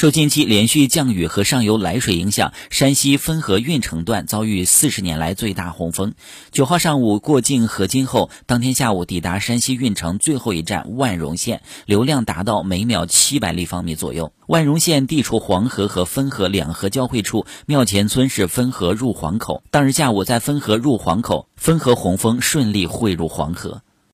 受近期连续降雨和上游来水影响山西汾河运城段遭遇四十年来最大洪峰。九号上午过境河津后当天下午抵达山西运城最后一站万荣县流量达到每秒七百立方米左右。万荣县地处黄河和汾河两河交汇处庙前村是汾河入黄口当日下午在汾河入黄口汾河洪峰顺利汇入黄河。